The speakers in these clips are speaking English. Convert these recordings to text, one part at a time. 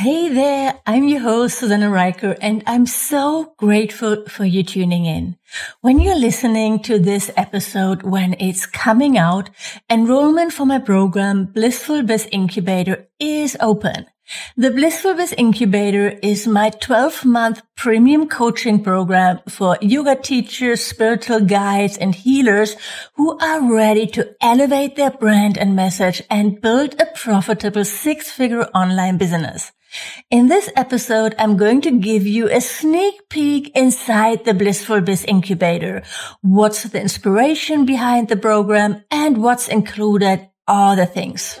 Hey there, I'm your host, Susanne Rieker, and I'm so grateful for you tuning in. When you're listening to this episode when it's coming out, enrollment for my program, Blissful Biz Incubator, is open. The Blissful Biz Incubator is my 12 month premium coaching program for yoga teachers, spiritual guides, and healers who are ready to elevate their brand and message and build a profitable six figure online business. In this episode, I'm going to give you a sneak peek inside the Blissful Biz Incubator. What's the inspiration behind the program and what's included, all the things.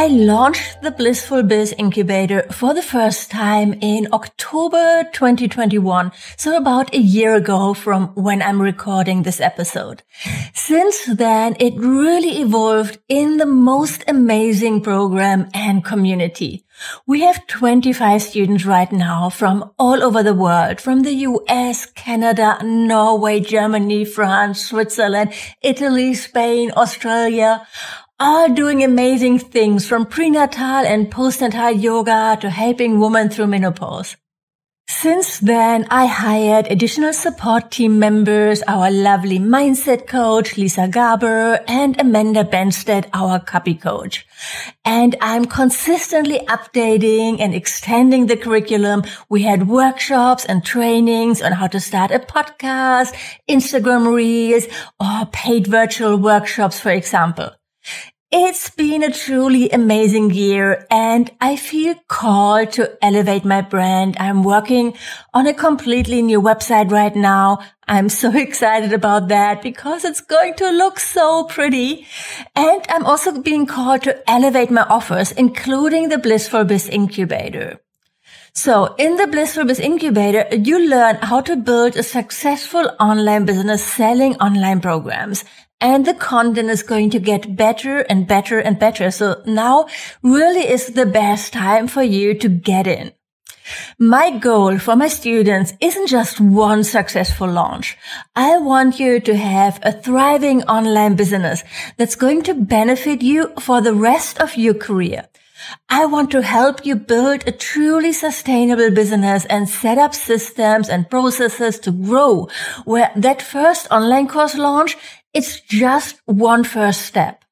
I launched the Blissful Biz Incubator for the first time in October 2021. So about a year ago from when I'm recording this episode. Since then, it really evolved in the most amazing program and community. We have 25 students right now from all over the world, from the US, Canada, Norway, Germany, France, Switzerland, Italy, Spain, Australia, are doing amazing things from prenatal and postnatal yoga to helping women through menopause. Since then, I hired additional support team members, our lovely mindset coach, Lisa Garber, and Amanda Benstead, our copy coach. And I'm consistently updating and extending the curriculum. We had workshops and trainings on how to start a podcast, Instagram reels, or paid virtual workshops, for example. It's been a truly amazing year and I feel called to elevate my brand. I'm working on a completely new website right now. I'm so excited about that because it's going to look so pretty. And I'm also being called to elevate my offers, including the Blissful Biz Incubator. So in the Blissful Biz Incubator, you learn how to build a successful online business selling online programs and the content is going to get better and better and better. So now really is the best time for you to get in. My goal for my students isn't just one successful launch. I want you to have a thriving online business that's going to benefit you for the rest of your career. I want to help you build a truly sustainable business and set up systems and processes to grow where that first online course launch it's just one first step.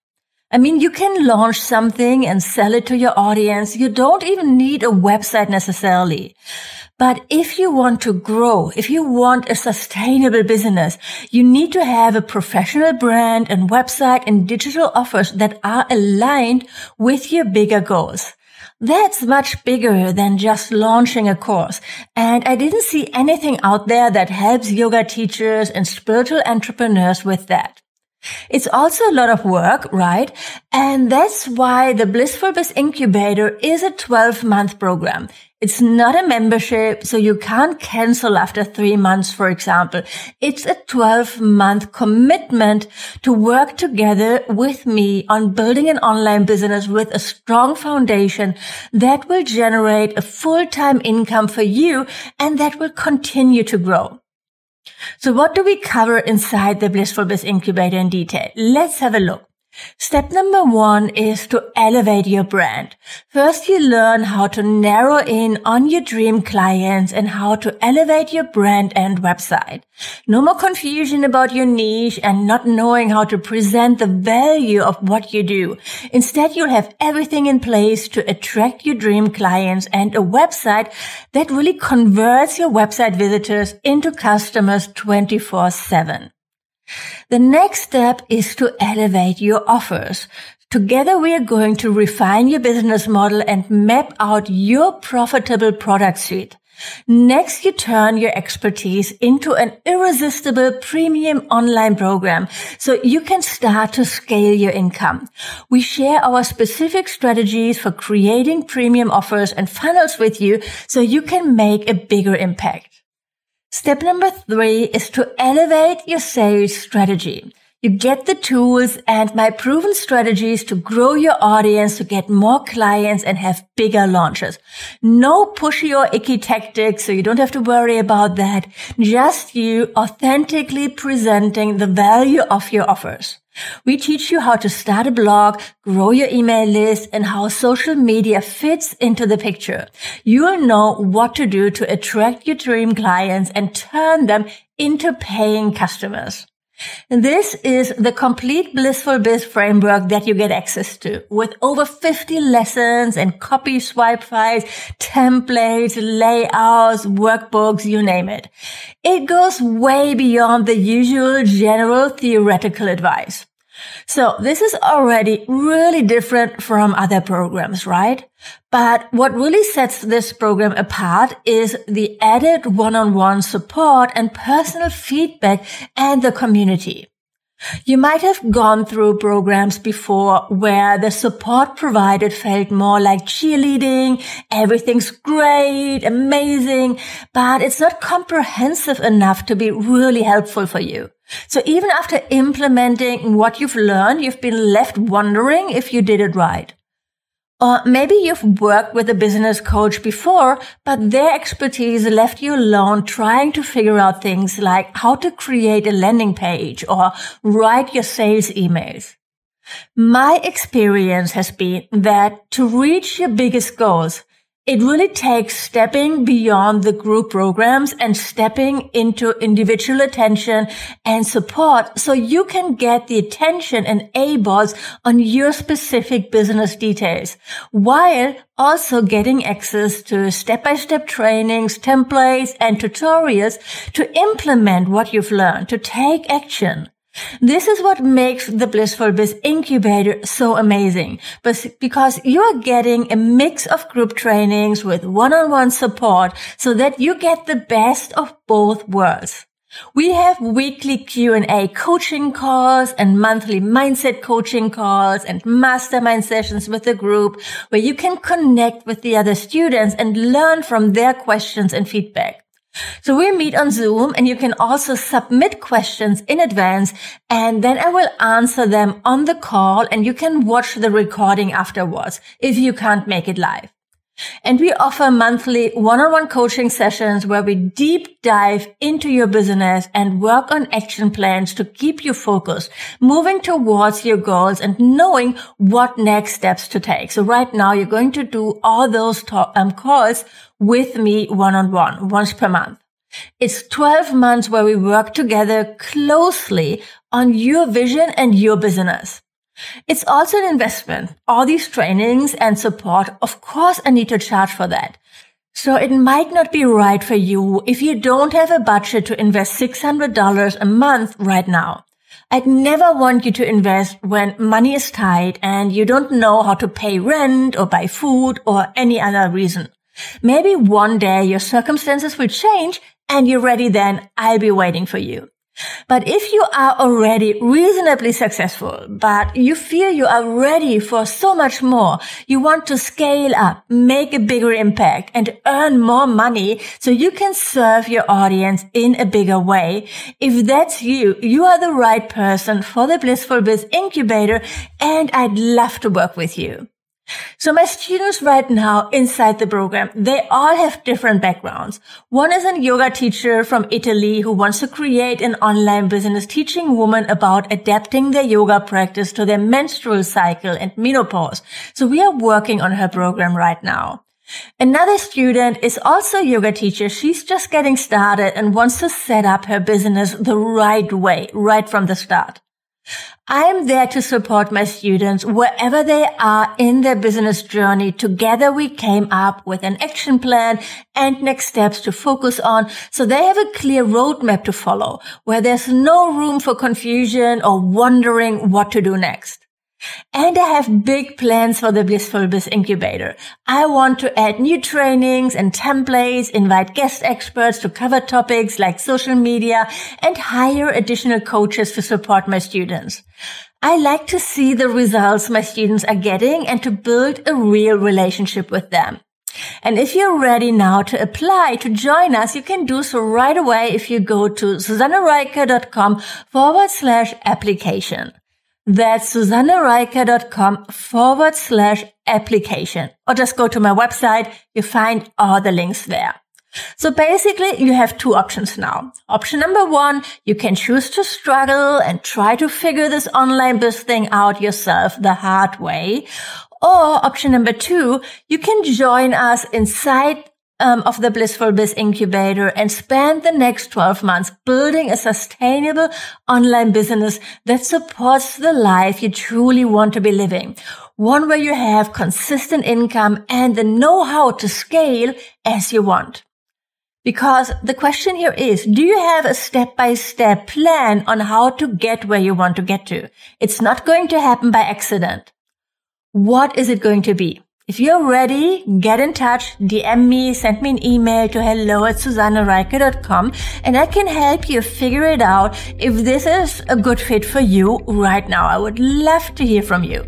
I mean, you can launch something and sell it to your audience. You don't even need a website necessarily. But if you want to grow, if you want a sustainable business, you need to have a professional brand and website and digital offers that are aligned with your bigger goals. That's much bigger than just launching a course. And I didn't see anything out there that helps yoga teachers and spiritual entrepreneurs with that. It's also a lot of work, right? And that's why the Blissful Biz Incubator is a 12 month program. It's not a membership, so you can't cancel after three months, for example. It's a 12 month commitment to work together with me on building an online business with a strong foundation that will generate a full-time income for you and that will continue to grow. So what do we cover inside the Blissful Biz Incubator in detail? Let's have a look. Step number one is to elevate your brand. First, you learn how to narrow in on your dream clients and how to elevate your brand and website. No more confusion about your niche and not knowing how to present the value of what you do. Instead, you'll have everything in place to attract your dream clients and a website that really converts your website visitors into customers 24 7. The next step is to elevate your offers. Together we are going to refine your business model and map out your profitable product suite. Next, you turn your expertise into an irresistible premium online program so you can start to scale your income. We share our specific strategies for creating premium offers and funnels with you so you can make a bigger impact. Step number three is to elevate your sales strategy. You get the tools and my proven strategies to grow your audience, to get more clients and have bigger launches. No pushy or icky tactics, so you don't have to worry about that. Just you authentically presenting the value of your offers. We teach you how to start a blog, grow your email list, and how social media fits into the picture. You'll know what to do to attract your dream clients and turn them into paying customers. This is the complete Blissful Biz framework that you get access to with over 50 lessons and copy swipe files, templates, layouts, workbooks, you name it. It goes way beyond the usual general theoretical advice. So this is already really different from other programs, right? But what really sets this program apart is the added one-on-one support and personal feedback and the community. You might have gone through programs before where the support provided felt more like cheerleading. Everything's great, amazing, but it's not comprehensive enough to be really helpful for you. So even after implementing what you've learned, you've been left wondering if you did it right. Or maybe you've worked with a business coach before, but their expertise left you alone trying to figure out things like how to create a landing page or write your sales emails. My experience has been that to reach your biggest goals, it really takes stepping beyond the group programs and stepping into individual attention and support so you can get the attention and eyeballs on your specific business details while also getting access to step-by-step trainings, templates, and tutorials to implement what you've learned, to take action. This is what makes the Blissful Biz incubator so amazing, because you are getting a mix of group trainings with one-on-one support so that you get the best of both worlds. We have weekly Q&A coaching calls and monthly mindset coaching calls and mastermind sessions with the group where you can connect with the other students and learn from their questions and feedback. So we meet on Zoom and you can also submit questions in advance and then I will answer them on the call and you can watch the recording afterwards if you can't make it live. And we offer monthly one-on-one coaching sessions where we deep dive into your business and work on action plans to keep you focused, moving towards your goals and knowing what next steps to take. So right now you're going to do all those to- um, calls with me one-on-one once per month. It's 12 months where we work together closely on your vision and your business. It's also an investment. All these trainings and support, of course, I need to charge for that. So it might not be right for you if you don't have a budget to invest $600 a month right now. I'd never want you to invest when money is tight and you don't know how to pay rent or buy food or any other reason. Maybe one day your circumstances will change and you're ready then. I'll be waiting for you. But if you are already reasonably successful, but you feel you are ready for so much more, you want to scale up, make a bigger impact and earn more money so you can serve your audience in a bigger way. If that's you, you are the right person for the Blissful Biz incubator and I'd love to work with you. So my students right now inside the program, they all have different backgrounds. One is a yoga teacher from Italy who wants to create an online business teaching women about adapting their yoga practice to their menstrual cycle and menopause. So we are working on her program right now. Another student is also a yoga teacher. She's just getting started and wants to set up her business the right way, right from the start. I am there to support my students wherever they are in their business journey. Together we came up with an action plan and next steps to focus on so they have a clear roadmap to follow where there's no room for confusion or wondering what to do next. And I have big plans for the Blissful Biz Incubator. I want to add new trainings and templates, invite guest experts to cover topics like social media, and hire additional coaches to support my students. I like to see the results my students are getting and to build a real relationship with them. And if you're ready now to apply to join us, you can do so right away if you go to susannerieker.com forward slash application. That's susannerieker.com forward slash application. Or just go to my website. You find all the links there. So basically you have two options now. Option number one, you can choose to struggle and try to figure this online biz thing out yourself the hard way. Or option number two, you can join us inside um, of the Blissful Biz Incubator and spend the next 12 months building a sustainable online business that supports the life you truly want to be living. One where you have consistent income and the know-how to scale as you want. Because the question here is, do you have a step-by-step plan on how to get where you want to get to? It's not going to happen by accident. What is it going to be? If you're ready, get in touch, DM me, send me an email to hello at susannerieker.com and I can help you figure it out if this is a good fit for you right now. I would love to hear from you.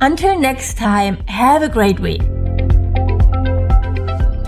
Until next time, have a great week.